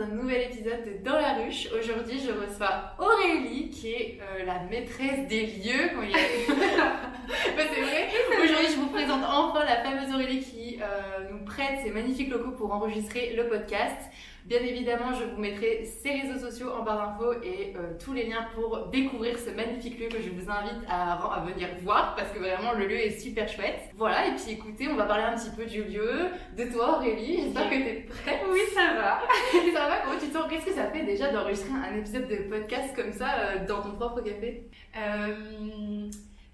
un nouvel épisode de Dans la ruche. Aujourd'hui, je reçois Aurélie, qui est euh, la maîtresse des lieux. Bah, c'est vrai. Aujourd'hui, je vous présente enfin la fameuse Aurélie qui euh, nous prête ses magnifiques locaux pour enregistrer le podcast. Bien évidemment, je vous mettrai ses réseaux sociaux en barre d'infos et euh, tous les liens pour découvrir ce magnifique lieu que je vous invite à, à venir voir parce que vraiment le lieu est super chouette. Voilà, et puis écoutez, on va parler un petit peu du lieu, de toi Aurélie. J'espère que tu es prête. Oui, ça va. ça va Comment tu te sens? Qu'est-ce que ça fait déjà d'enregistrer un épisode de podcast comme ça euh, dans ton propre café? Euh,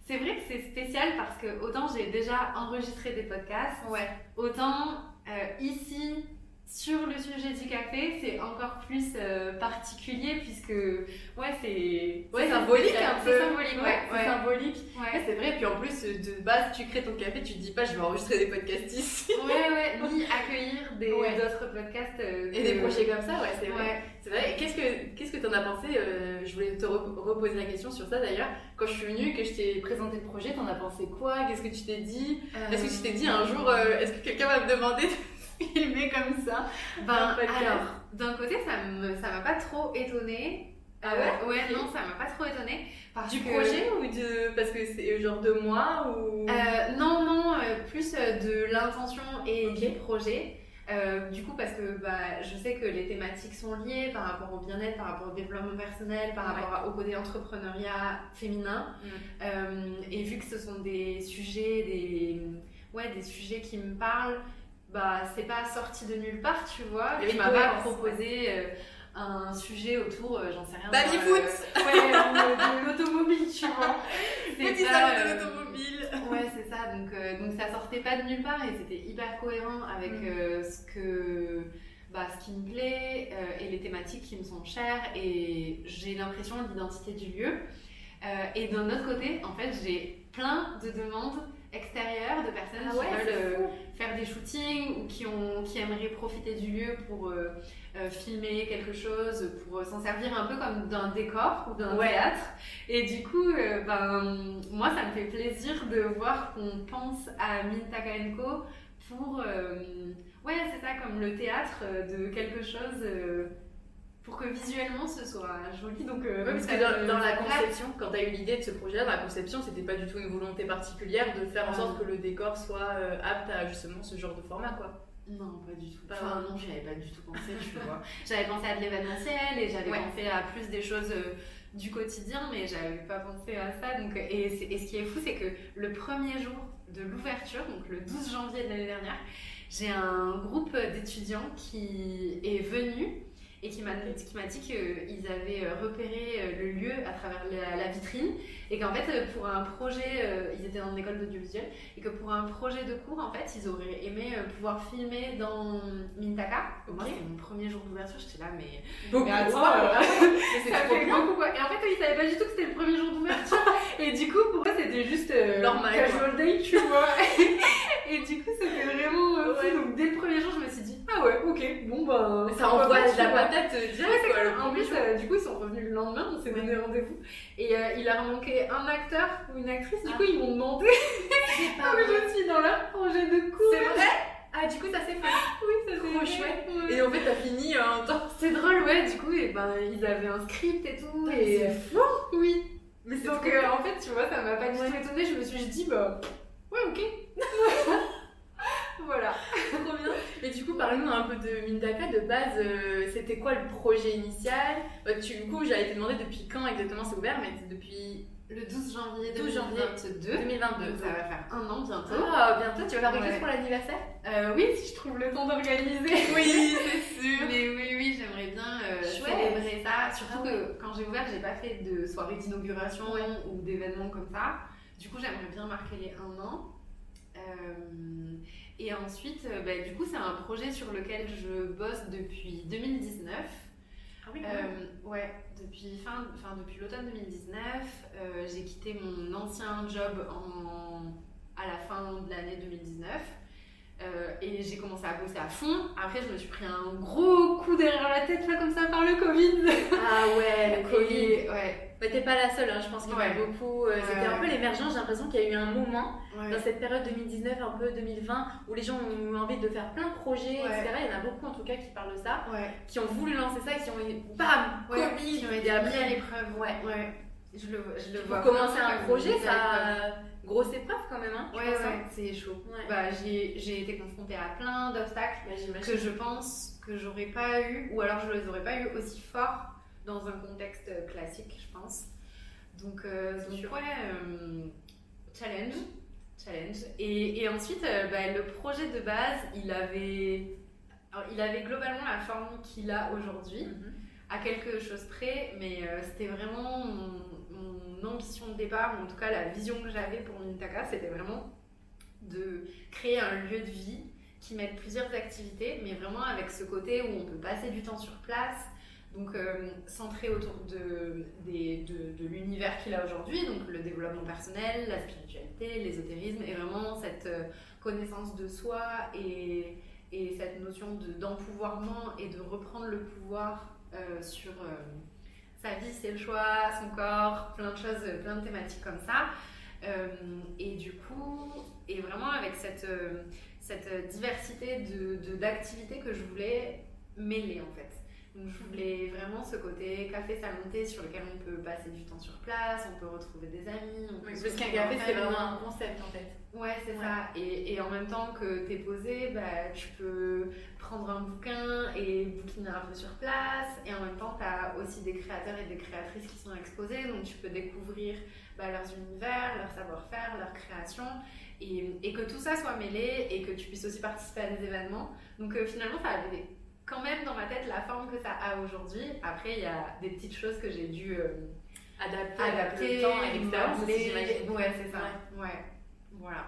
c'est vrai que c'est spécial parce que autant j'ai déjà enregistré des podcasts, Ouais. autant euh, ici sur le sujet du café, c'est encore plus euh, particulier puisque ouais c'est Ouais, symbolique spécial. un peu. C'est symbolique, ouais. c'est symbolique. Ouais. C'est vrai. Puis en plus, de base, tu crées ton café, tu te dis pas, je vais enregistrer des podcasts ici. Ouais, ouais, ni accueillir des d'autres podcasts. euh, Et des projets comme ça, ouais, c'est vrai. C'est vrai. Qu'est-ce que qu'est-ce que t'en as pensé euh, Je voulais te re- reposer la question sur ça d'ailleurs. Quand je suis venue, que je t'ai présenté le projet, t'en as pensé quoi? Qu'est-ce que tu t'es dit? Est-ce que tu t'es dit un jour, euh, est-ce que quelqu'un va me demander de filmer comme ça Ben, alors, d'un côté, ça me, ça m'a pas trop étonnée. Ah Euh, ouais? Ouais, non, ça m'a pas trop étonnée. Parce Du que- projet ou de parce que c'est genre de moi ou? Euh, Non, non, euh, plus euh, de l'intention et Ok. du projet. Euh, du coup, parce que bah, je sais que les thématiques sont liées par rapport au bien-être, par rapport au développement personnel, par Ouais. rapport au côté entrepreneuriat féminin. Mm. Euh, et vu que ce sont des sujets, des, ouais, des sujets qui me parlent, bah, c'est pas sorti de nulle part, tu vois. A Tu m'as pas proposé euh, un sujet autour, euh, j'en sais rien. Baby moi, foot euh, Ouais, de, l'automobile, tu vois. C'est Petit salon de euh, l'automobile. Ouais, c'est ça. Donc, euh, donc ça sortait pas de nulle part et c'était hyper cohérent avec Mm. euh, ce que, bah, ce qui me plaît euh, et les thématiques qui me sont chères. Et j'ai l'impression de l'identité du lieu. Euh, et d'un autre côté, en fait, j'ai plein de demandes extérieures de personnes Ah qui ouais, veulent euh, faire des shootings ou qui, ont, qui aimeraient profiter du lieu pour euh, euh, filmer quelque chose, pour s'en servir un peu comme d'un décor ou d'un Ouais. théâtre. Et du coup, ben, moi, ça me fait plaisir de voir qu'on pense à Mintaka Co pour, ouais, c'est ça, comme le théâtre de quelque chose. Pour que visuellement ce soit joli, donc euh, Ouais, parce que dans, la conception, quand tu as eu l'idée de ce projet-là, dans la conception, c'était pas du tout une volonté particulière de faire en Ah. sorte que le décor soit euh, apte à justement ce genre de format, quoi. Non, pas du tout. Pas Enfin, non, j'y avais pas du tout pensé, tu vois. J'avais pensé à de l'événementiel et j'avais Ouais. pensé à plus des choses euh, du quotidien, mais j'avais pas pensé à ça. Donc, et, et ce qui est fou, c'est que le premier jour de l'ouverture, donc le 12 janvier de l'année dernière, j'ai un groupe d'étudiants qui est venu et qui m'a qui m'a dit qu'ils avaient euh, repéré euh, le lieu à travers la, la vitrine et qu'en fait euh, pour un projet, ils étaient dans une école d'audiovisuel et que pour un projet de cours en fait ils auraient aimé pouvoir filmer dans Mintaka. Moi Ok. c'est mon premier jour d'ouverture, j'étais là mais Beaucoup. Mais euh, ça fait beaucoup quoi. Et en fait ils savaient pas du tout que c'était le premier jour d'ouverture et du coup pour eux c'était juste euh, Normal, casual day tu vois. et du coup c'était vraiment euh, fou. Donc dès le premier jour je me ah ouais ok bon ben Ça envoie de la patate euh, direct, quoi. le En plus, euh, du coup, ils sont revenus le lendemain, on s'est donné rendez-vous. Et euh, il leur manquait un acteur ou une actrice. Du Ah. coup, ils m'ont demandé comme vrai. je suis dans leur projet de cours. C'est vrai? Ah, du coup, ça s'est fait. Oui, ça Trop vrai. chouette. Ouais. Et en fait, t'as fini euh, en temps. C'est drôle, ouais. Du coup, et ben, ils avaient un script et tout. Et c'est fou. Oui. Mais Donc, euh, en fait, tu vois, ça m'a pas du tout étonnée. Je me suis dit, bah, ouais, ok. voilà. Trop bien. Et du coup, parle-nous un peu de Mintaka. De base, euh, c'était quoi le projet initial? Bah, tu, Du coup, j'allais te demander depuis quand exactement c'est ouvert, mais c'est depuis Le 12 janvier 12 janvier 2022. 2022. Donc, ça va faire un an bientôt. Ah, bientôt, tu vas faire quelque Ouais. chose pour l'anniversaire? Euh, oui, si je trouve le temps d'organiser. Oui, c'est sûr. Mais oui, oui, j'aimerais bien euh, célébrer ça. Surtout Ah que quand j'ai ouvert, j'ai pas fait de soirée d'inauguration ou d'événements comme ça. Du coup, j'aimerais bien marquer les un an. Euh, et ensuite, euh, bah, du coup, c'est un projet sur lequel je bosse depuis 2019. Ah oui, Euh, ouais, depuis, fin, enfin, depuis l'automne 2019, euh, j'ai quitté mon ancien job en, à la fin de l'année 2019. Euh, et j'ai commencé à bosser à fond. Après, je me suis pris un gros coup derrière la tête, là, comme ça, par le Covid. Ah ouais, le Et, Covid. ouais, Ouais. Mais t'es pas la seule, hein, je pense qu'il y en a beaucoup. euh, C'était Ouais, un peu l'émergence, j'ai l'impression qu'il y a eu un moment Ouais. dans cette période 2019, un peu 2020, où les gens ont eu envie de faire plein de projets, etc. Il y en a beaucoup en tout cas qui parlent de ça, qui ont voulu lancer ça et qui ont eu bam, Covid, qui ont et été à l'épreuve. Ouais. Je le, je le pour commencer un projet, ça grosse épreuve quand même, hein, Ouais, hein. ouais, c'est chaud. Ouais. Bah, j'ai été confrontée à plein d'obstacles Bah, que je pense que j'aurais pas eu, ou alors je les aurais pas eu aussi forts dans un contexte classique, je pense. Donc, euh, donc ouais, euh, challenge, challenge. Et, et ensuite, euh, bah, le projet de base, il avait, alors, il avait globalement la forme qu'il a aujourd'hui Mhm. à quelque chose près, mais euh, c'était vraiment mon, ambition de départ, ou en tout cas la vision que j'avais pour Mintaka, c'était vraiment de créer un lieu de vie qui mette plusieurs activités, mais vraiment avec ce côté où on peut passer du temps sur place, donc euh, centré autour de, l'univers qu'il a aujourd'hui, donc le développement personnel, la spiritualité, l'ésotérisme, et vraiment cette euh, connaissance de soi et, et cette notion de- d'empouvoirment et de reprendre le pouvoir euh, sur sa vie, ses choix, son corps, plein de choses, plein de thématiques comme ça. Euh, et du coup, et vraiment avec cette, euh, cette diversité de- de- d'activités que je voulais mêler en fait. Donc je voulais vraiment ce côté café salon thé sur lequel on peut passer du temps sur place, on peut retrouver des amis. On peut Oui, parce qu'un café, c'est vraiment un concept en fait. Ouais, c'est Ouais. ça. Et, et en même temps que t'es posé, bah, tu peux prendre un bouquin et bouquiner un peu sur place. Et en même temps, t'as aussi des créateurs et des créatrices qui sont exposés. Donc tu peux découvrir bah, leurs univers, leur savoir-faire, leur création. Et, et que tout ça soit mêlé et que tu puisses aussi participer à des événements. Donc euh, finalement, ça avait quand même dans ma tête la forme que ça a aujourd'hui. Après, il y a des petites choses que j'ai dû euh, Adapter, adapter, le temps et l'expérience. Ouais, c'est ça. ouais. Voilà.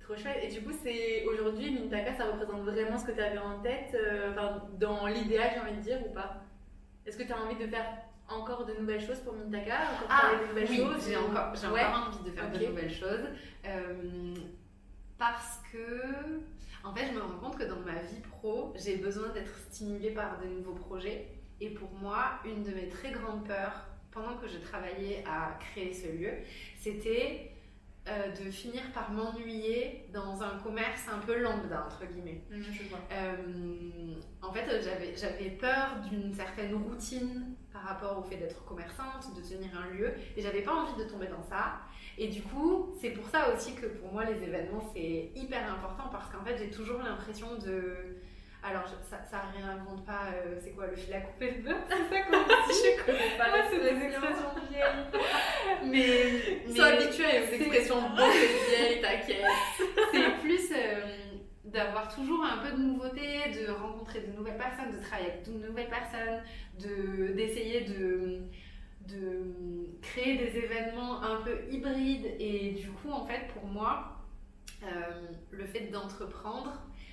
Trop chouette. Et du coup, c'est aujourd'hui, Mintaka, ça représente vraiment ce que tu avais en tête, euh, enfin, dans l'idéal, j'ai envie de dire, ou pas? Est-ce que tu as envie de faire encore de nouvelles choses pour Mintaka? Encore Ah, de nouvelles oui, choses? j'ai ou- encore, j'ai Ouais. encore envie de faire Ok. de nouvelles choses. Euh, parce que, en fait, je me rends compte que dans ma vie pro, j'ai besoin d'être stimulée par de nouveaux projets. Et pour moi, une de mes très grandes peurs, pendant que je travaillais à créer ce lieu, c'était euh, de finir par m'ennuyer dans un commerce un peu lambda, entre guillemets. Je vois. Euh, en fait, j'avais, j'avais peur d'une certaine routine par rapport au fait d'être commerçante, de tenir un lieu, et j'avais pas envie de tomber dans ça. Et du coup, c'est pour ça aussi que pour moi, les événements, c'est hyper important parce qu'en fait, j'ai toujours l'impression de. Alors, ça, ça réinvente pas, euh, c'est quoi le fil à couper le beurre C'est ça qu'on dit? Je connais pas Ouais, c'est des expressions vieilles. mais. Mais sont habitués aux expressions bonnes vieilles, t'inquiète. c'est plus euh, d'avoir toujours un peu de nouveauté, de rencontrer de nouvelles personnes, de travailler avec de nouvelles personnes, de, d'essayer de, de créer des événements un peu hybrides. Et du coup, en fait, pour moi, euh, le fait d'entreprendre,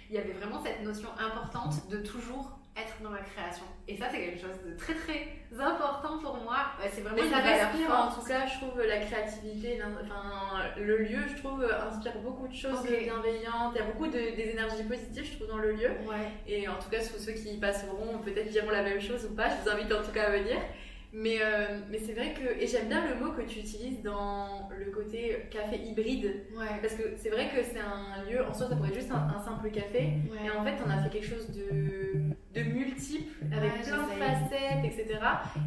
il y avait vraiment cette notion importante de toujours être dans la création. Et ça, c'est quelque chose de très très important pour moi. Ouais, C'est vraiment Mais ça forte. en tout cas, je trouve la créativité, enfin, le lieu, je trouve, inspire beaucoup de choses bienveillantes. Il y a beaucoup de, des énergies positives, je trouve, dans le lieu. Ouais. Et en tout cas, ceux ceux qui y passeront peut-être diront la même chose ou pas. Je vous invite en tout cas à venir. Mais, euh, mais c'est vrai que. Et j'aime bien le mot que tu utilises dans le côté café hybride. Ouais. Parce que c'est vrai que c'est un lieu, en soi, ça pourrait être juste un, un simple café. Ouais. Et en fait, on a fait quelque chose de, de multiple, avec Ouais, plein de facettes, etc.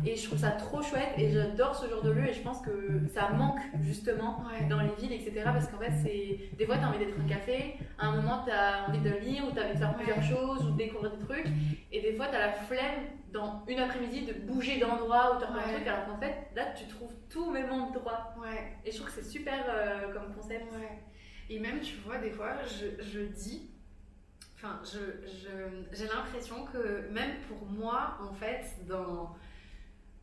Et je trouve ça trop chouette et j'adore ce genre de lieu. Et je pense que ça manque justement dans les villes, etc. Parce qu'en fait, c'est des fois, tu as envie d'être un café, à un moment, tu as envie de lire ou tu as envie de faire plusieurs choses ou de découvrir des trucs. Et des fois, tu as la flemme dans une après-midi de bouger d'endroit un truc. Alors qu'en fait, là, tu trouves tout au même endroit. Ouais. Et je trouve que c'est super euh, comme concept. Ouais. Et même, tu vois, des fois, je, je dis, enfin, je, je- j'ai l'impression que même pour moi, en fait, dans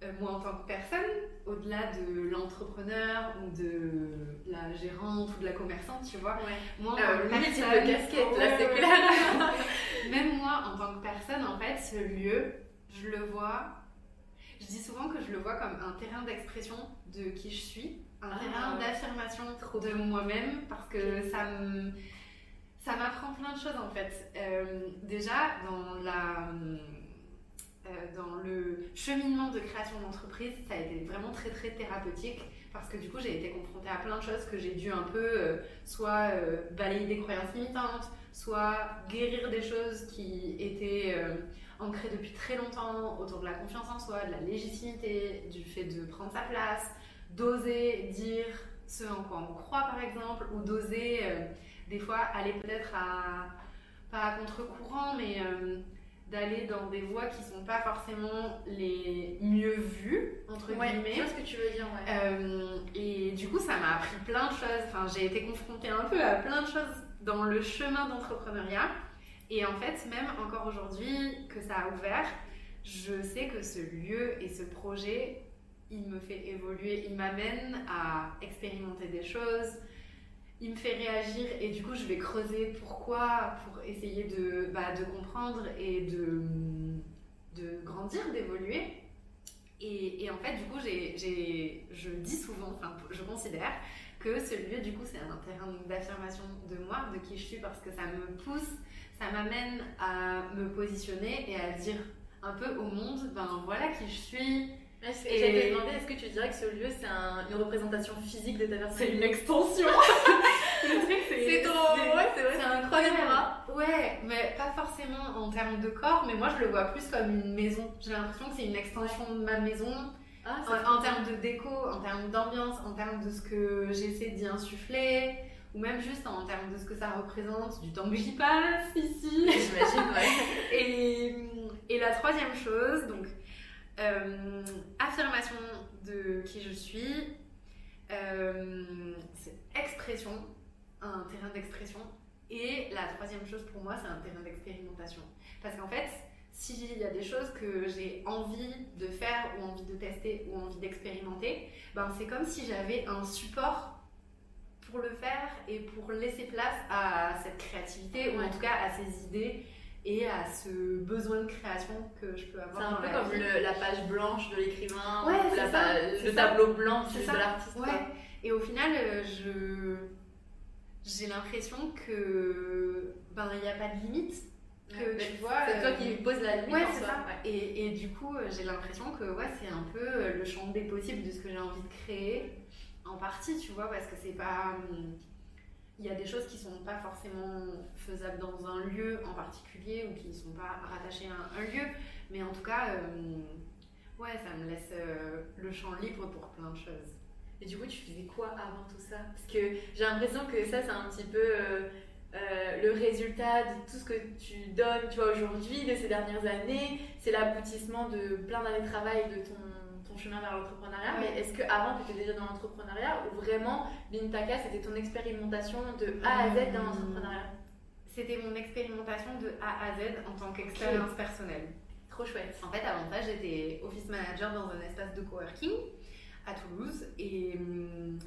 euh, moi en tant que personne, au-delà de l'entrepreneur ou de la gérante ou de la commerçante, tu vois, moi Euh, là, c'est clair. ouais. Même moi, en tant que personne, en fait, ce lieu, je le vois. Je dis souvent que je le vois comme un terrain d'expression de qui je suis, un Ah, terrain d'affirmation de moi-même, parce que ça me, ça m'apprend plein de choses en fait. Euh, déjà dans la, euh, dans le cheminement de création d'entreprise, ça a été vraiment très très thérapeutique parce que du coup j'ai été confrontée à plein de choses que j'ai dû un peu euh, soit euh, balayer des croyances limitantes, soit guérir des choses qui étaient ancrées depuis très longtemps autour de la confiance en soi, de la légitimité, du fait de prendre sa place, d'oser dire ce en quoi on croit par exemple, ou d'oser des fois aller peut-être à, pas à contre-courant, mais d'aller dans des voies qui sont pas forcément les mieux vues entre guillemets. Je vois ce que tu veux dire. Ouais. Euh, et du coup, ça m'a appris plein de choses. Enfin, j'ai été confrontée un peu à plein de choses dans le chemin d'entrepreneuriat. Et en fait, même encore aujourd'hui que ça a ouvert, je sais que ce lieu et ce projet, il me fait évoluer, il m'amène à expérimenter des choses, il me fait réagir et du coup je vais creuser pourquoi pour essayer de, bah, comprendre et de, grandir, d'évoluer. Et, en fait, du coup, j'ai, je dis souvent, enfin, je considère que ce lieu, du coup, c'est un terrain d'affirmation de moi, de qui je suis, parce que ça me pousse, ça m'amène à me positionner et à dire un peu au monde, ben voilà qui je suis, et j'allais te demander, est-ce que tu dirais que ce lieu, c'est une représentation physique de ta personne? C'est une extension. Le truc, c'est... Ton... Ouais, c'est vrai, c'est un Ouais, mais pas forcément en termes de corps, mais moi, je le vois plus comme une maison. J'ai l'impression que c'est une extension de ma maison. Ah, en, en termes de déco, en termes d'ambiance, en termes de ce que j'essaie d'y insuffler, ou même juste en termes de ce que ça représente, du temps que j'y passe ici. J'imagine, ouais. et, et la troisième chose, donc euh, affirmation de qui je suis, euh, c'est expression, un terrain d'expression. Et la troisième chose pour moi, c'est un terrain d'expérimentation. Parce qu'en fait, s'il y a des choses que j'ai envie de faire ou envie de tester ou envie d'expérimenter, ben c'est comme si j'avais un support pour le faire et pour laisser place à cette créativité ou en tout cas à ces idées et à ce besoin de création que je peux avoir. C'est un peu comme la page blanche de l'écrivain, ouais, le tableau blanc de l'artiste. Ouais. Et au final, euh, je j'ai l'impression que ben il n'y a pas de limite. Que tu vois, c'est toi qui euh, poses la limite. Ouais, ça. Et, et, du coup, euh, j'ai l'impression que ouais, c'est un peu le champ des possibles de ce que j'ai envie de créer en partie, tu vois, parce que c'est pas hum, il y a des choses qui sont pas forcément faisables dans un lieu en particulier ou qui ne sont pas rattachées à un, lieu, mais en tout cas, euh, ouais, ça me laisse euh, le champ libre pour plein de choses. Et du coup, tu faisais quoi avant tout ça? Parce que j'ai l'impression que ça, c'est un petit peu euh, le résultat de tout ce que tu donnes, tu vois, aujourd'hui, de ces dernières années. C'est l'aboutissement de plein d'années de travail de ton chemin vers l'entrepreneuriat, mais est-ce qu'avant tu étais déjà dans l'entrepreneuriat ou vraiment Bintaka c'était ton expérimentation de A à Z dans l'entrepreneuriat? C'était mon expérimentation de A à Z en tant qu'expérience personnelle. Trop chouette. En fait, avant ça, j'étais office manager dans un espace de coworking à Toulouse et. Hum,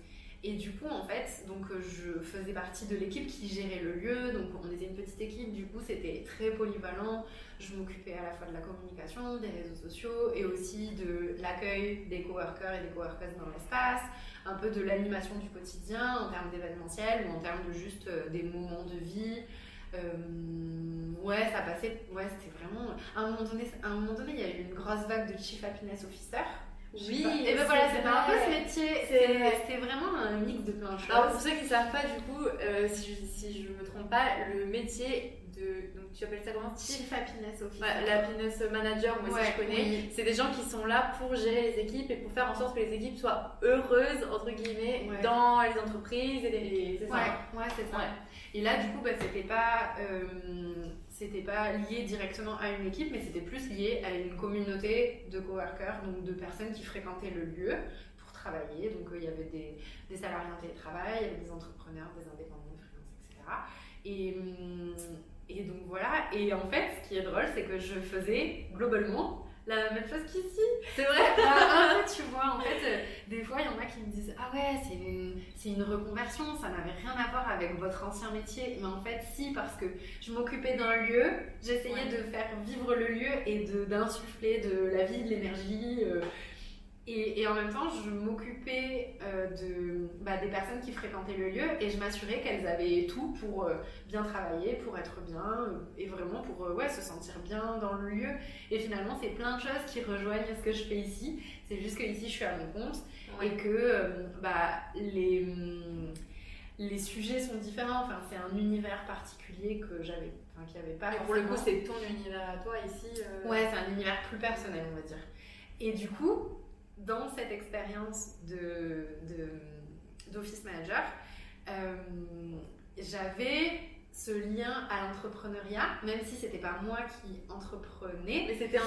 et du coup, en fait, donc je faisais partie de l'équipe qui gérait le lieu. Donc on était une petite équipe, du coup c'était très polyvalent. Je m'occupais à la fois de la communication, des réseaux sociaux et aussi de l'accueil des coworkers et des coworkers dans l'espace, un peu de l'animation du quotidien en termes d'événementiel ou en termes de juste euh, des moments de vie. Euh, ouais, ça passait. Ouais, c'était vraiment. À un moment donné, à un moment donné, il y a eu une grosse vague de chief happiness officer. Oui, et ben voilà, c'était un peu ce métier. C'était vraiment un mix de plein de choses. Alors, pour ceux qui ne savent pas, du coup, euh, si, je, si je me trompe pas, le métier de. Donc, tu appelles ça comment? Chief Happiness Officer. Ouais, L'Happiness Manager, moi aussi je connais. C'est des gens qui sont là pour gérer les équipes et pour faire en sorte que les équipes soient heureuses, entre guillemets, dans les entreprises et les. C'est ça. Ouais, c'est ça. Et là, du coup, bah, c'était pas. Euh, c'était pas lié directement à une équipe, mais c'était plus lié à une communauté de coworkers, donc de personnes qui fréquentaient le lieu pour travailler. Donc euh, il y avait des, des, salariés en télétravail, il y avait des entrepreneurs, des indépendants, des etc. Et, hum, et donc voilà. Et en fait, ce qui est drôle, c'est que je faisais globalement la même chose qu'ici. C'est vrai bah, En fait, tu vois, en fait, euh, des fois, il y en a qui me disent Ah ouais, c'est une, une, reconversion, ça n'avait rien à voir avec votre ancien métier. Mais en fait, si, parce que je m'occupais d'un lieu, j'essayais de faire vivre le lieu et d'insuffler de, la vie, de l'énergie. Euh, Et, et en même temps, je m'occupais euh, de, bah, des personnes qui fréquentaient le lieu et je m'assurais qu'elles avaient tout pour euh, bien travailler, pour être bien euh, et vraiment pour ouais, se sentir bien dans le lieu. Et finalement, c'est plein de choses qui rejoignent ce que je fais ici. C'est juste que ici, je suis à mon compte et que bah, les, hum, les sujets sont différents. Enfin, c'est un univers particulier que j'avais, enfin, qu'il n'y avait pas. Mais pour le coup, c'est ton univers à toi ici. Ouais, c'est un univers plus personnel, on va dire. Et du coup, dans cette expérience d'office manager, euh, j'avais ce lien à l'entrepreneuriat, même si c'était pas moi qui entreprenais. Mais c'était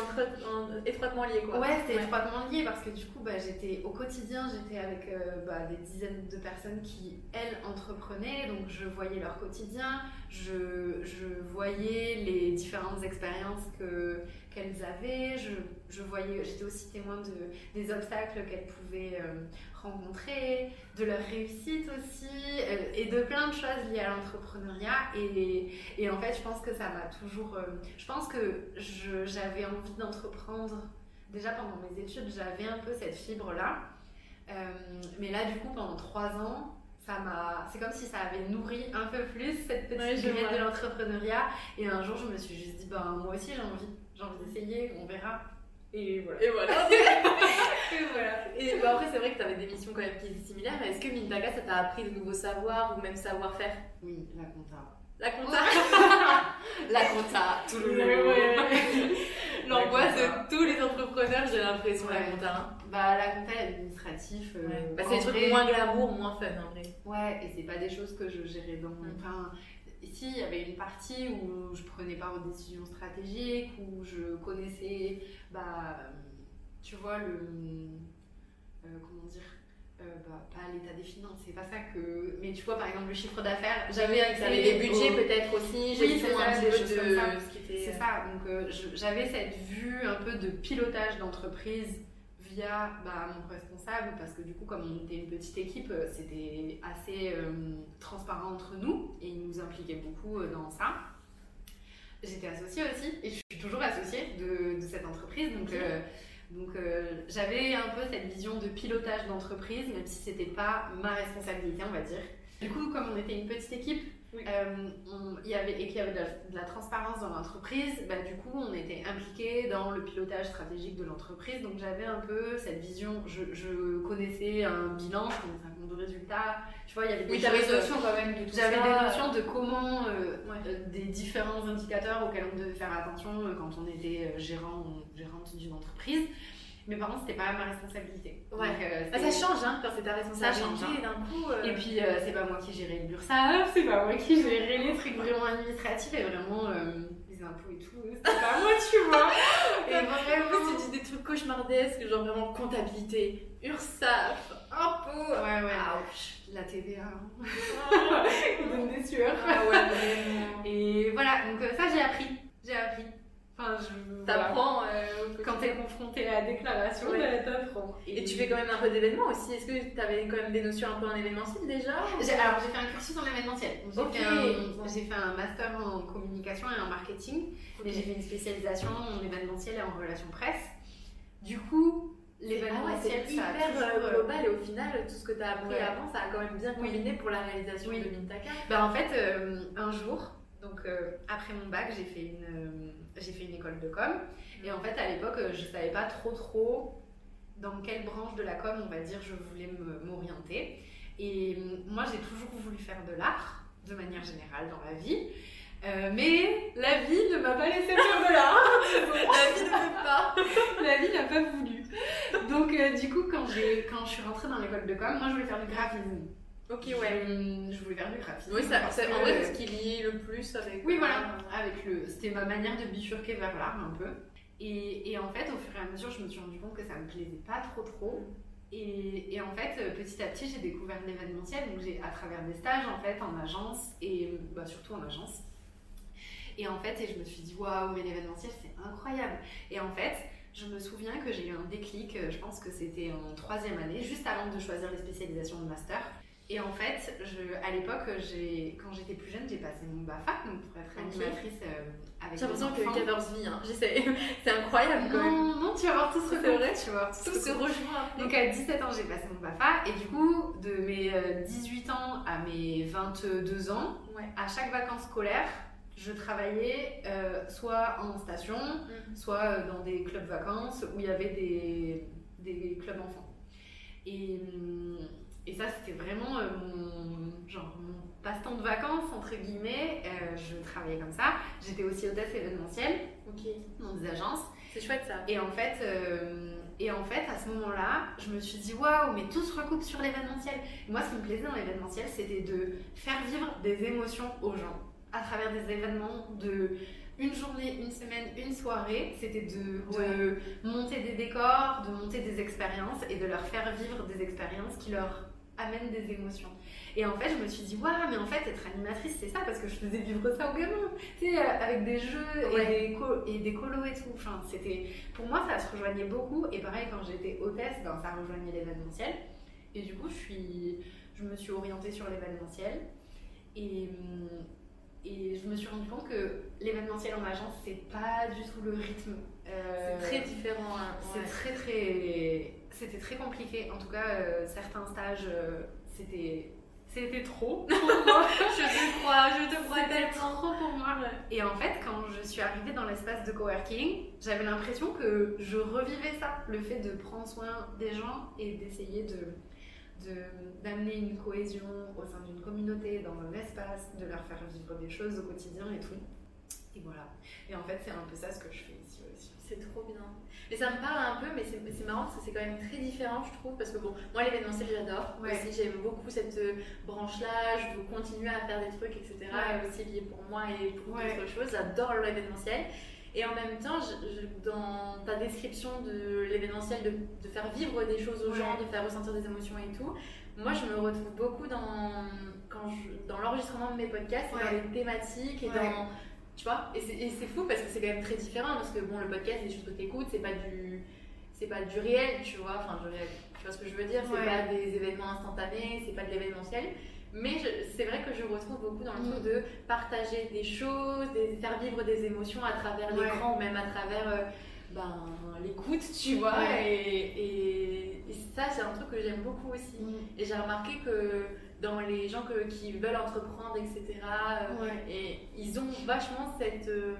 étroitement lié quoi. Ouais, c'était étroitement lié parce que du coup, bah, j'étais au quotidien, j'étais avec euh, bah, des dizaines de personnes qui, elles, entreprenaient. Donc, je voyais leur quotidien, je, je voyais les différentes expériences que, qu'elles avaient, je, je voyais, j'étais aussi témoin de, des obstacles qu'elles pouvaient euh, rencontrer, de leur réussite aussi, euh, et de plein de choses liées à l'entrepreneuriat. Et, et en fait, je pense que ça m'a toujours. euh, je pense que j'avais envie d'entreprendre déjà pendant mes études, j'avais un peu cette fibre-là. Euh, mais là, du coup, pendant trois ans, ça m'a, c'est comme si ça avait nourri un peu plus cette petite Ouais, de l'entrepreneuriat. Et un jour, je me suis juste dit, ben moi aussi, j'ai envie, j'ai envie d'essayer, on verra. Et voilà. Et voilà. Et voilà. Et bah, après, c'est vrai que tu avais des missions quand même qui étaient similaires. mais Est-ce que Mintaka, ça t'a appris de nouveaux savoirs ou même savoir-faire? Oui, la compta. La compta La compta, tout le monde. L'angoisse de tous les entrepreneurs, j'ai l'impression, la compta. hein. Bah, la compta et l'administratif. euh, Ouais. Bah, c'est des trucs moins glamour, moins fun en vrai. Ouais, et c'est pas des choses que je gérais dans. Mm. Enfin, ici, il y avait une partie où je prenais part aux décisions stratégiques, où je connaissais, bah, tu vois, le. euh, comment dire euh, bah, Pas l'état des finances, c'est pas ça que. Mais tu vois, par exemple, le chiffre d'affaires, j'avais accès des budgets au- peut-être aussi, Oui, gestion c'est ça, un peu de. C'est ça, donc euh, j'avais cette vue un peu de pilotage d'entreprise via bah, mon responsable, parce que du coup, comme on était une petite équipe, euh, c'était assez euh, transparent entre nous et il nous impliquait beaucoup euh, dans ça. J'étais associée aussi et je suis toujours associée de, de cette entreprise, donc, euh, donc euh, j'avais un peu cette vision de pilotage d'entreprise, même si c'était pas ma responsabilité, on va dire. Du coup, comme on était une petite équipe, Oui. euh, on- y avait, et qu'il y avait de la, de la transparence dans l'entreprise, bah, du coup, on était impliqués dans le pilotage stratégique de l'entreprise. Donc, j'avais un peu cette vision. Je, je connaissais un bilan, je connaissais un compte de résultats. Tu vois, il y avait des Oui, notions quand même de tout J'avais des notions de comment, euh, Ouais. euh, des différents indicateurs auxquels on devait faire attention quand on était gérant ou gérante d'une entreprise. Mais par contre, c'était pas ma responsabilité. Ouais. Euh, Ah, ça change hein, quand c'est ta Ça responsabilité change, hein. et d'un coup. euh, et puis, euh, c'est pas moi qui gérais le Bursaf, c'est pas moi qui gérais les trucs vraiment administratifs et vraiment euh, les impôts et tout, c'était pas moi, tu vois. Et En vraiment. dis des trucs cauchemardesques, genre vraiment comptabilité, URSAF, impôts. Ouais, ouais. Ouch. La TVA, hein. Ah il donne des sueurs. ouais, vraiment. Et voilà, donc euh, ça, j'ai appris. J'ai appris. Enfin, je. T'apprends euh, Quand t'es confronté à la déclaration, Ouais. t'apprends. Et tu fais quand même un peu d'événements aussi. Est-ce que t'avais quand même des notions un peu en événementiel déjà Alors, j'ai fait un cursus en événementiel. J'ai fait, un- j'ai fait un master en communication et en marketing. Ok. Et j'ai fait une spécialisation en événementiel et en relations presse. Du coup, Ah ouais, l'événementiel, c'est hyper toujours, euh, euh, global et au final, tout ce que tu as appris Ouais. avant, ça a quand même bien Oui. combiné pour la réalisation Oui. de Mintaka. Bah, en fait, euh, un jour, donc euh, après mon bac, j'ai fait, une, euh, j'ai fait une école de com. Et en fait, à l'époque, euh, je savais pas trop trop dans quelle branche de la com, on va dire, je voulais m'orienter. Et euh, moi, j'ai toujours voulu faire de l'art, de manière générale, dans la vie. Euh, mais la vie ne m'a pas laissé faire de l'art. la vie ne veut pas. La vie n'a pas voulu. Donc, euh, du coup, quand, quand je suis rentrée dans l'école de com, moi, je voulais faire du graphisme. Ok, ouais. Je, voulais faire du graphisme. Oui, ça, c'est- en vrai, c'est ce qui lie le plus avec. Oui, voilà. Avec le, c'était ma manière de bifurquer vers l'art un peu. Et, et en fait, au fur et à mesure, je me suis rendu compte que ça me plaisait pas trop trop. Et, et en fait, euh, petit à petit, j'ai découvert l'événementiel, donc j'ai à travers des stages en fait en agence et bah, surtout en agence. Et en fait, et je me suis dit waouh, mais l'événementiel c'est incroyable. Et en fait, je me souviens que j'ai eu un déclic. euh, Je pense que c'était en troisième année, juste avant de choisir les spécialisations de master. Et en fait, je, à l'époque, quand j'étais plus jeune, j'ai passé mon BAFA donc pour être animatrice euh, avec J'ai l'impression que enfants. 14 vies, hein. J'essaie. C'est incroyable quand même. Non, non, tu vas voir tout ce C'est que vrai Tu vas voir tout Tout ce se que rejoint. Donc à 17 ans, j'ai passé mon BAFA et du coup, de mes euh, 18 ans à mes 22 ans, Ouais. à chaque vacances scolaires, je travaillais euh, soit en station, Mm. soit euh, dans des clubs vacances où il y avait des, des clubs enfants. Et, hum, et ça, c'était vraiment euh, mon, genre, mon passe-temps de vacances, entre guillemets. Euh, je travaillais comme ça. J'étais aussi hôtesse événementielle Ok. dans des agences. C'est chouette ça. Et en fait, euh, et en fait à ce moment-là, je me suis dit waouh, mais tout se recoupe sur l'événementiel. Moi, ce qui me plaisait dans l'événementiel, c'était de faire vivre des émotions aux gens à travers des événements de une journée, une semaine, une soirée. C'était de, de monter des décors, de monter des expériences et de leur faire vivre des expériences qui leur amènent des émotions. Et en fait, je me suis dit, waouh, mais en fait, être animatrice, c'est ça, parce que je faisais vivre ça aux gamins, tu sais, euh, avec des jeux Ouais. et, des et des colos et tout. Enfin, c'était, pour moi, ça se rejoignait beaucoup. Et pareil, quand j'étais hôtesse, ben, ça rejoignait l'événementiel. Et du coup, je, suis, je me suis orientée sur l'événementiel. Et, hum, et je me suis rendu compte que l'événementiel en agence, c'est pas du tout le rythme. euh, C'est très différent. hein. c'est très très c'était très compliqué en tout cas euh, certains stages euh, c'était c'était trop pour moi Je te crois, je te crois tellement. trop pour moi et en fait quand je suis arrivée dans l'espace de coworking j'avais l'impression que je revivais ça le fait de prendre soin des gens et d'essayer de de- d'amener une cohésion au sein d'une communauté, dans un espace, de leur faire vivre des choses au quotidien et tout. Et voilà. Et en fait, c'est un peu ça ce que je fais ici aussi. C'est trop bien. Et ça me parle un peu, mais c'est marrant parce que c'est quand même très différent, je trouve. Parce que bon, moi, l'événementiel, j'adore. Ouais. Aussi, j'aime beaucoup cette euh, branche-là. Je veux continuer à faire des trucs, etc. Ouais. Et aussi lié pour moi et pour Ouais. d'autres choses. J'adore l'événementiel. Et en même temps, je- je- dans ta description de l'événementiel, de, de faire vivre des choses aux gens, de faire ressentir des émotions et tout, moi, je me retrouve beaucoup dans, quand je- dans l'enregistrement de mes podcasts, et dans les thématiques et dans tu vois et c'est et c'est fou parce que c'est quand même très différent parce que bon le podcast c'est des choses que t'écoutes c'est pas du c'est pas du réel tu vois enfin du réel tu vois ce que je veux dire? C'est Ouais. pas des événements instantanés c'est pas de l'événementiel mais c'est vrai que je retrouve beaucoup dans le Mm. truc de partager des choses de faire vivre des émotions à travers Ouais. l'écran ou même à travers euh, ben, l'écoute tu vois? Ouais. et, et- et ça c'est un truc que j'aime beaucoup aussi et j'ai remarqué que dans les gens que- qui veulent entreprendre etc euh, Ouais. et ils ont vachement cette, euh,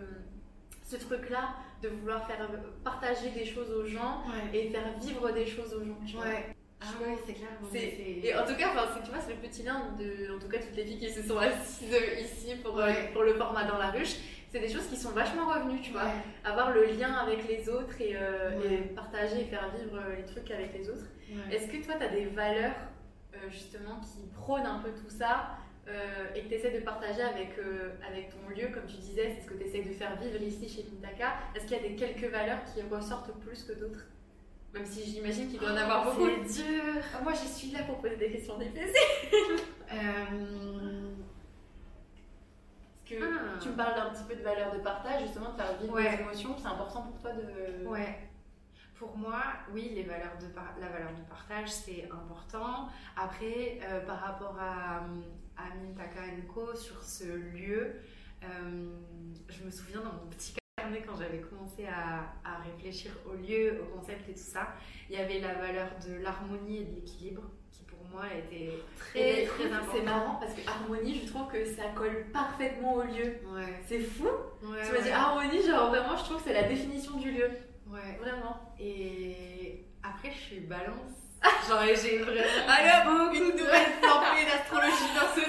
ce truc-là de vouloir faire partager des choses aux gens Ouais. et faire vivre des choses aux gens. tu vois. Ouais. Ah ouais, c'est clair. C'est- c'est- Et en tout cas, enfin, c'est- tu vois, c'est le petit lien de, en tout cas, toutes les filles qui se sont assises ici pour, euh, pour le format dans la ruche. C'est des choses qui sont vachement revenues, tu vois. Avoir le lien avec les autres et, euh, et partager et faire vivre euh, les trucs avec les autres. Est-ce que toi, tu as des valeurs euh, justement qui prônent un peu tout ça euh, et que tu essaies de partager avec, euh, avec ton lieu, comme tu disais, c'est ce que tu essaies de faire vivre ici chez Mintaka Est-ce qu'il y a des quelques valeurs qui ressortent plus que d'autres? Même si j'imagine qu'il doit en avoir beaucoup. Oh, C'est dur. Ah, Moi, je suis là pour poser des questions difficiles. Euh, que Ah. tu me parles d'un petit peu de valeurs de partage, justement, de faire vivre Ouais. des émotions. C'est important pour toi de. Ouais. Pour moi, oui, les valeurs de par- la valeur de partage, c'est important. Après, euh, par rapport à, à Mintaka Co, sur ce lieu, euh, je me souviens dans mon petit carnet, quand j'avais commencé à, à réfléchir au lieu, au concept et tout ça, il y avait la valeur de l'harmonie et de l'équilibre, qui pour moi était très, Et très important. c'est marrant parce que harmonie, je trouve que ça colle parfaitement au lieu. Ouais. C'est fou. Ouais, tu m'as dit ouais. harmonie, genre vraiment, je trouve que c'est la définition du lieu. Ouais. Vraiment. Et après, je suis balance. Genre, j'ai vraiment. Allez, beaucoup une de- nouvelle flambée d'astrologie dans ce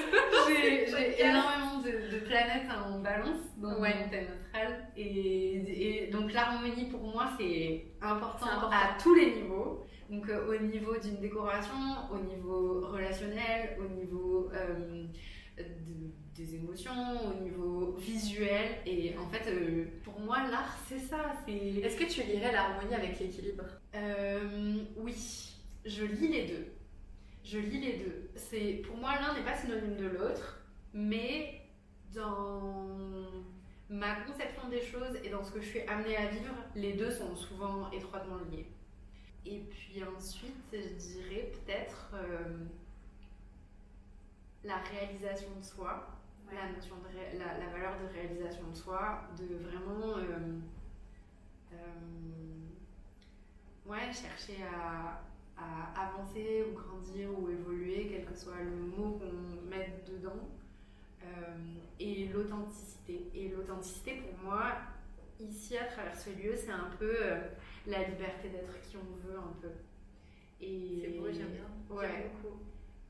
J'ai énormément de, de planètes en balance dans Ouais. mon thème astral. Et, et donc l'harmonie pour moi c'est important, important. à tous les niveaux. Donc euh, au niveau d'une décoration, au niveau relationnel, au niveau euh, de- des émotions, au niveau visuel. Et en fait euh, pour moi l'art c'est ça. C'est Est-ce que tu lirais l'harmonie avec l'équilibre? Euh, oui, je lis les deux. Je lis les deux. C'est pour moi l'un n'est pas synonyme de l'autre, mais dans ma conception des choses et dans ce que je suis amenée à vivre, les deux sont souvent étroitement liés. Et puis ensuite, je dirais peut-être euh, la réalisation de soi, la notion de la, la, valeur de réalisation de soi, de vraiment euh, ouais, chercher à, à, avancer ou grandir ou évoluer, quel que soit le mot qu'on met dedans. et l'authenticité. Et l'authenticité, pour moi, ici, à travers ce lieu, c'est un peu la liberté d'être qui on veut, un peu. C'est beau, j'aime bien. Ouais. beaucoup.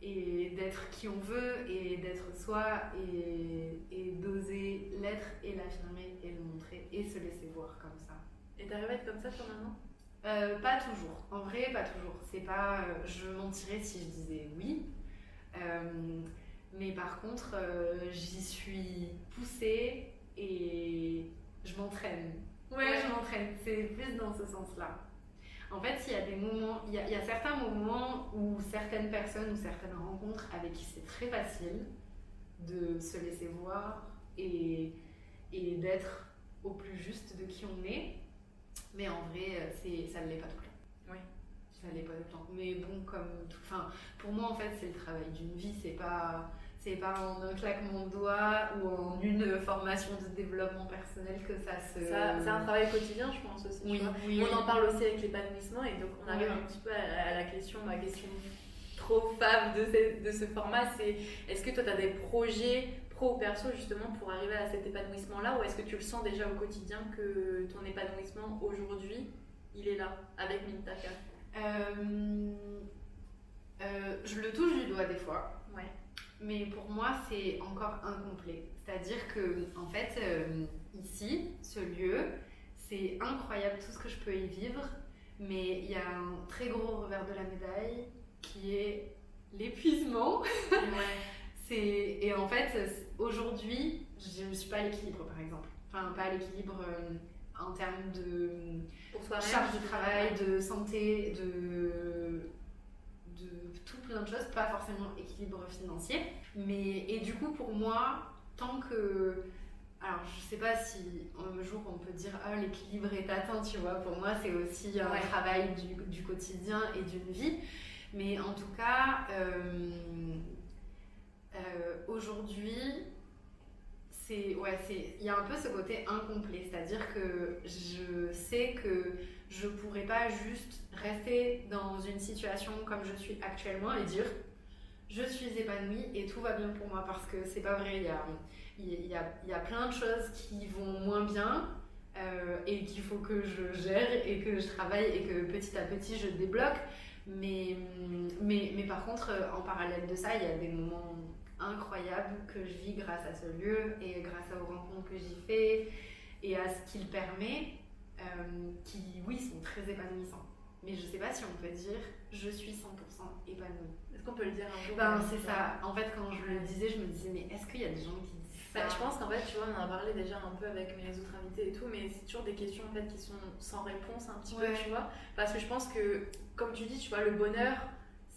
Et d'être qui on veut, et d'être soi, et, et d'oser l'être, et l'affirmer, et le montrer, et se laisser voir comme ça. Et t'arrives à être comme ça toi maintenant euh, Pas toujours. En vrai, pas toujours. C'est pas. Euh, je mentirais si je disais oui. Euh, mais par contre, j'y suis poussée et je m'entraîne. Ouais, je m'entraîne. C'est plus dans ce sens-là. En fait, il y a des moments, il y a, certains moments où certaines personnes ou certaines rencontres avec qui c'est très facile de se laisser voir et, et d'être au plus juste de qui on est. Mais en vrai, c'est, ça ne l'est pas tout le temps. Oui. Ça ne l'est pas tout le temps. Mais bon, comme tout, enfin, pour moi, en fait, c'est le travail d'une vie. C'est pas c'est pas en un claquement de doigts ou en une formation de développement personnel que ça se. c'est un travail quotidien, je pense aussi. Oui, on en parle aussi avec l'épanouissement et donc on arrive un petit peu à, la question, ma question trop fave de ce, de ce format, c'est est-ce que toi tu as des projets pro ou perso justement pour arriver à cet épanouissement-là ou est-ce que tu le sens déjà au quotidien que ton épanouissement aujourd'hui il est là avec Mintaka? Euh, euh, Je le touche du doigt des fois. Ouais mais pour moi, c'est encore incomplet. C'est-à-dire que, en fait, euh, ici, ce lieu, c'est incroyable tout ce que je peux y vivre, mais il y a un très gros revers de la médaille qui est l'épuisement. c'est et en fait, aujourd'hui, je ne suis pas à l'équilibre, par exemple. Enfin, pas à l'équilibre euh, en termes de charge de travail, de santé, de de tout plein de choses, pas forcément équilibre financier. Mais, et du coup, pour moi, tant que. Alors, je sais pas si un jour on peut dire ah, l'équilibre est atteint, tu vois. Pour moi, c'est aussi un travail du, du, quotidien et d'une vie. Mais en tout cas, euh, euh, aujourd'hui, c'est ouais, c'est il y a un peu ce côté incomplet, c'est-à-dire que je sais que je pourrais pas juste rester dans une situation comme je suis actuellement et dire je suis épanouie et tout va bien pour moi parce que c'est pas vrai. Il y a, il y, a, il y a plein de choses qui vont moins bien euh, et qu'il faut que je gère et que je travaille et que petit à petit je débloque. Mais, mais, mais par contre, en parallèle de ça, il y a des moments incroyables que je vis grâce à ce lieu et grâce aux rencontres que j'y fais et à ce qu'il permet. Euh, qui, oui, sont très épanouissants. Mais je sais pas si on peut dire je suis 100% épanouie. Est-ce qu'on peut le dire un jour Ben, c'est ça. En fait, quand je le disais, je me disais, mais est-ce qu'il y a des gens qui disent ça? bah, Je pense qu'en fait, tu vois, on en a parlé déjà un peu avec mes autres invités et tout, mais c'est toujours des questions en fait qui sont sans réponse un petit peu, tu vois. Parce que je pense que, comme tu dis, tu vois, le bonheur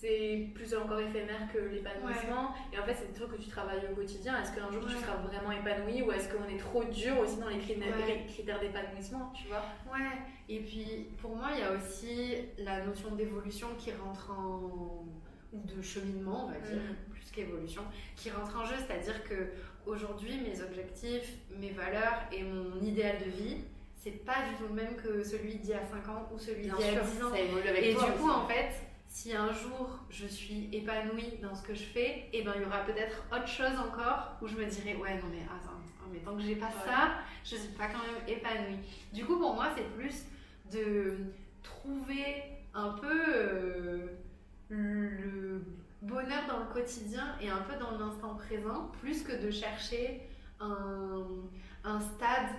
c'est plus encore éphémère que l'épanouissement. Et en fait, c'est des trucs que tu travailles au quotidien. Est-ce qu'un jour tu seras vraiment épanoui ou est-ce qu'on est trop dur aussi dans les critères, d'épanouissement, tu vois? Ouais. Et puis, pour moi, il y a aussi la notion d'évolution qui rentre en. ou de cheminement, on va dire, mm. plus qu'évolution, qui rentre en jeu. C'est-à-dire que aujourd'hui, mes objectifs, mes valeurs et mon idéal de vie, c'est pas du tout le même que celui d'il y a 5 ans ou celui d'il y a 10 ans. et du coup, en fait, si un jour je suis épanouie dans ce que je fais, et eh ben il y aura peut-être autre chose encore où je me dirais ouais non mais attends, mais tant que j'ai pas ça, je suis pas quand même épanouie. Du coup pour moi c'est plus de trouver un peu euh, le bonheur dans le quotidien et un peu dans l'instant présent, plus que de chercher un, un stade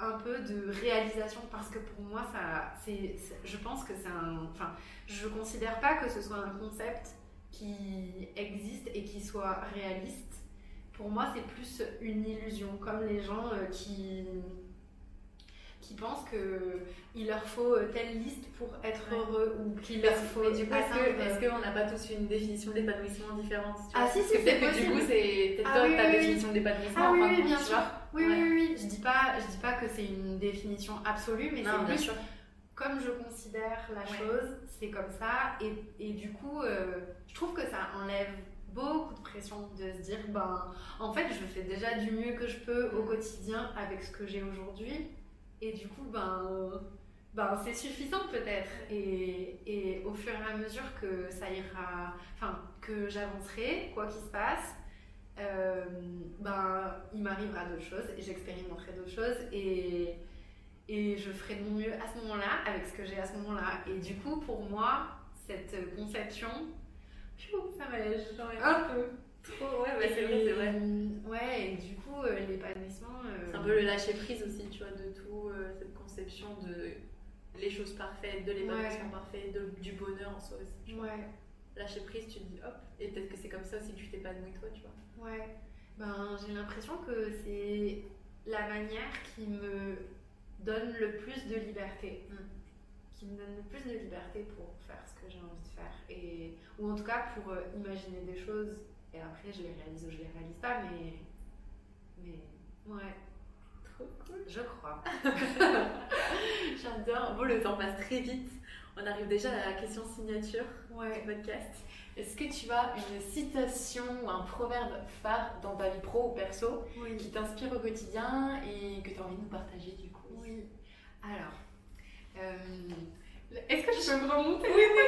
un peu de réalisation parce que pour moi ça c'est je pense que c'est un enfin je considère pas que ce soit un concept qui existe et qui soit réaliste. Pour moi c'est plus une illusion comme les gens euh, qui qui pensent que il leur faut euh, telle liste pour être heureux ou qu'il leur faut mais du coup est-ce qu'on n'a pas tous une définition d'épanouissement différente ah si si c'est que du coup c'est peut-être ah, ta définition d'épanouissement ah, oui, bien sûr. Oui, oui, oui, Je dis pas, je dis pas que c'est une définition absolue, mais c'est plus comme je considère la chose, c'est comme ça. Et, et du coup, euh, je trouve que ça enlève beaucoup de pression de se dire ben en fait je fais déjà du mieux que je peux au quotidien avec ce que j'ai aujourd'hui et du coup ben ben c'est suffisant peut-être et, et, au fur et à mesure que ça ira enfin que j'avancerai quoi qu'il se passe euh, ben il m'arrivera d'autres choses et j'expérimenterai d'autres choses et et je ferai de mon mieux à ce moment-là avec ce que j'ai à ce moment-là et du coup pour moi cette conception ça m'allège un peu. Trop, ouais, c'est vrai, c'est vrai. Ouais, et du coup, euh, l'épanouissement. Euh, c'est un peu le lâcher prise aussi, tu vois, de tout, euh, cette conception de les choses parfaites, de l'épanouissement parfait, de, du bonheur en soi aussi. Ouais. Lâcher prise, tu te dis hop, et peut-être que c'est comme ça aussi que tu t'épanouis toi, tu vois. Ouais. Ben, j'ai l'impression que c'est la manière qui me donne le plus de liberté. Mm qui me donne le plus de liberté pour faire ce que j'ai envie de faire. Et, ou en tout cas pour imaginer des choses et après je les réalise ou je les réalise pas, mais. Mais. Ouais. Trop cool. Je crois. J'adore. Bon, le temps passe très vite. On arrive déjà à la question signature ouais. du podcast. Est-ce que tu as une citation ou un proverbe phare dans ta vie pro ou perso qui t'inspire au quotidien et que tu as envie de nous partager du coup? Oui. Alors, euh, est-ce que je peux me remonter Oui, oui,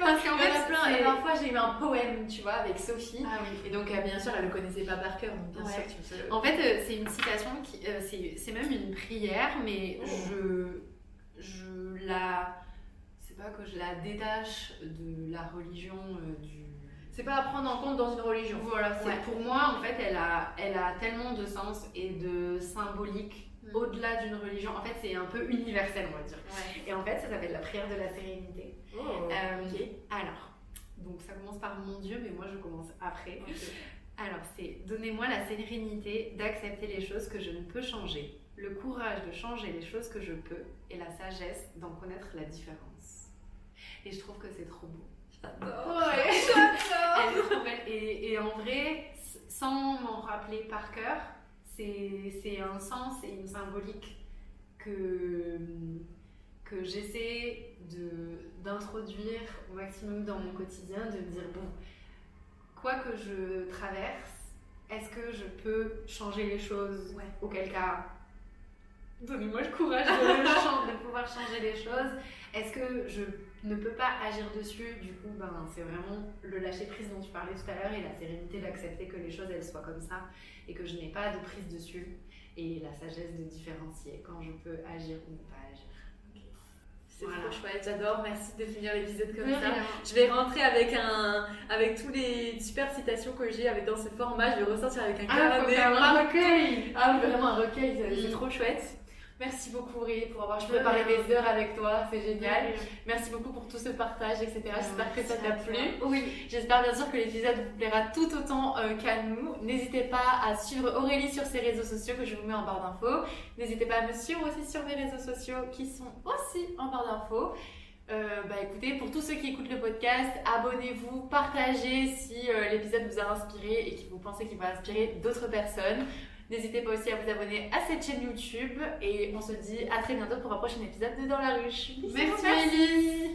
parce qu'en fait, plein. Et parfois, j'ai eu un poème, tu vois, avec Sophie. Ah oui. Et donc, euh, bien sûr, elle le connaissait pas par cœur, donc bien sûr, tu. En fait, euh, c'est une citation qui, c'est même une prière, mais oh. je, je la, c'est pas que je la détache de la religion du. C'est pas à prendre en compte dans une religion. Voilà, pour moi, en fait, elle a, elle a tellement de sens et de symbolique. Au-delà d'une religion. En fait, c'est un peu universel, on va dire. Et en fait, ça s'appelle la prière de la sérénité. Oh, euh, alors, donc ça commence par mon Dieu, mais moi je commence après. Alors, c'est donnez-moi la sérénité d'accepter les choses que je ne peux changer, le courage de changer les choses que je peux et la sagesse d'en connaître la différence. Et je trouve que c'est trop beau. J'adore. Ouais, j'adore. Et, et en vrai, sans m'en rappeler par cœur, c'est un sens et une symbolique que, que j'essaie d'introduire au maximum dans mon quotidien, de me dire, bon, quoi que je traverse, est-ce que je peux changer les choses? Auquel cas, donnez-moi le courage de, de, pouvoir changer les choses. Est-ce que je ne peux pas agir dessus Du coup, ben, c'est vraiment le lâcher prise dont tu parlais tout à l'heure et la sérénité d'accepter que les choses elles soient comme ça et que je n'ai pas de prise dessus et la sagesse de différencier quand je peux agir ou ne pas agir. C'est trop chouette, j'adore. Merci de finir l'épisode comme ça. Je vais rentrer avec un, avec tous les super citations que j'ai avec dans ce format. Je vais ressortir avec un ah, un recueil. Ah vraiment un recueil, c'est mm. trop chouette. Merci beaucoup Aurélie pour avoir préparé des heures avec toi, c'est génial. Merci beaucoup pour tout ce partage, etc. J'espère que ça t'a plu. Oui. J'espère bien sûr que l'épisode vous plaira tout autant euh, qu'à nous. N'hésitez pas à suivre Aurélie sur ses réseaux sociaux que je vous mets en barre d'infos. N'hésitez pas à me suivre aussi sur mes réseaux sociaux qui sont aussi en barre d'infos. Euh, bah écoutez, pour tous ceux qui écoutent le podcast, abonnez-vous, partagez si euh, l'épisode vous a inspiré et que vous pensez qu'il va inspirer d'autres personnes. N'hésitez pas aussi à vous abonner à cette chaîne YouTube et on se dit à très bientôt pour un prochain épisode de Dans la ruche. Merci, Elise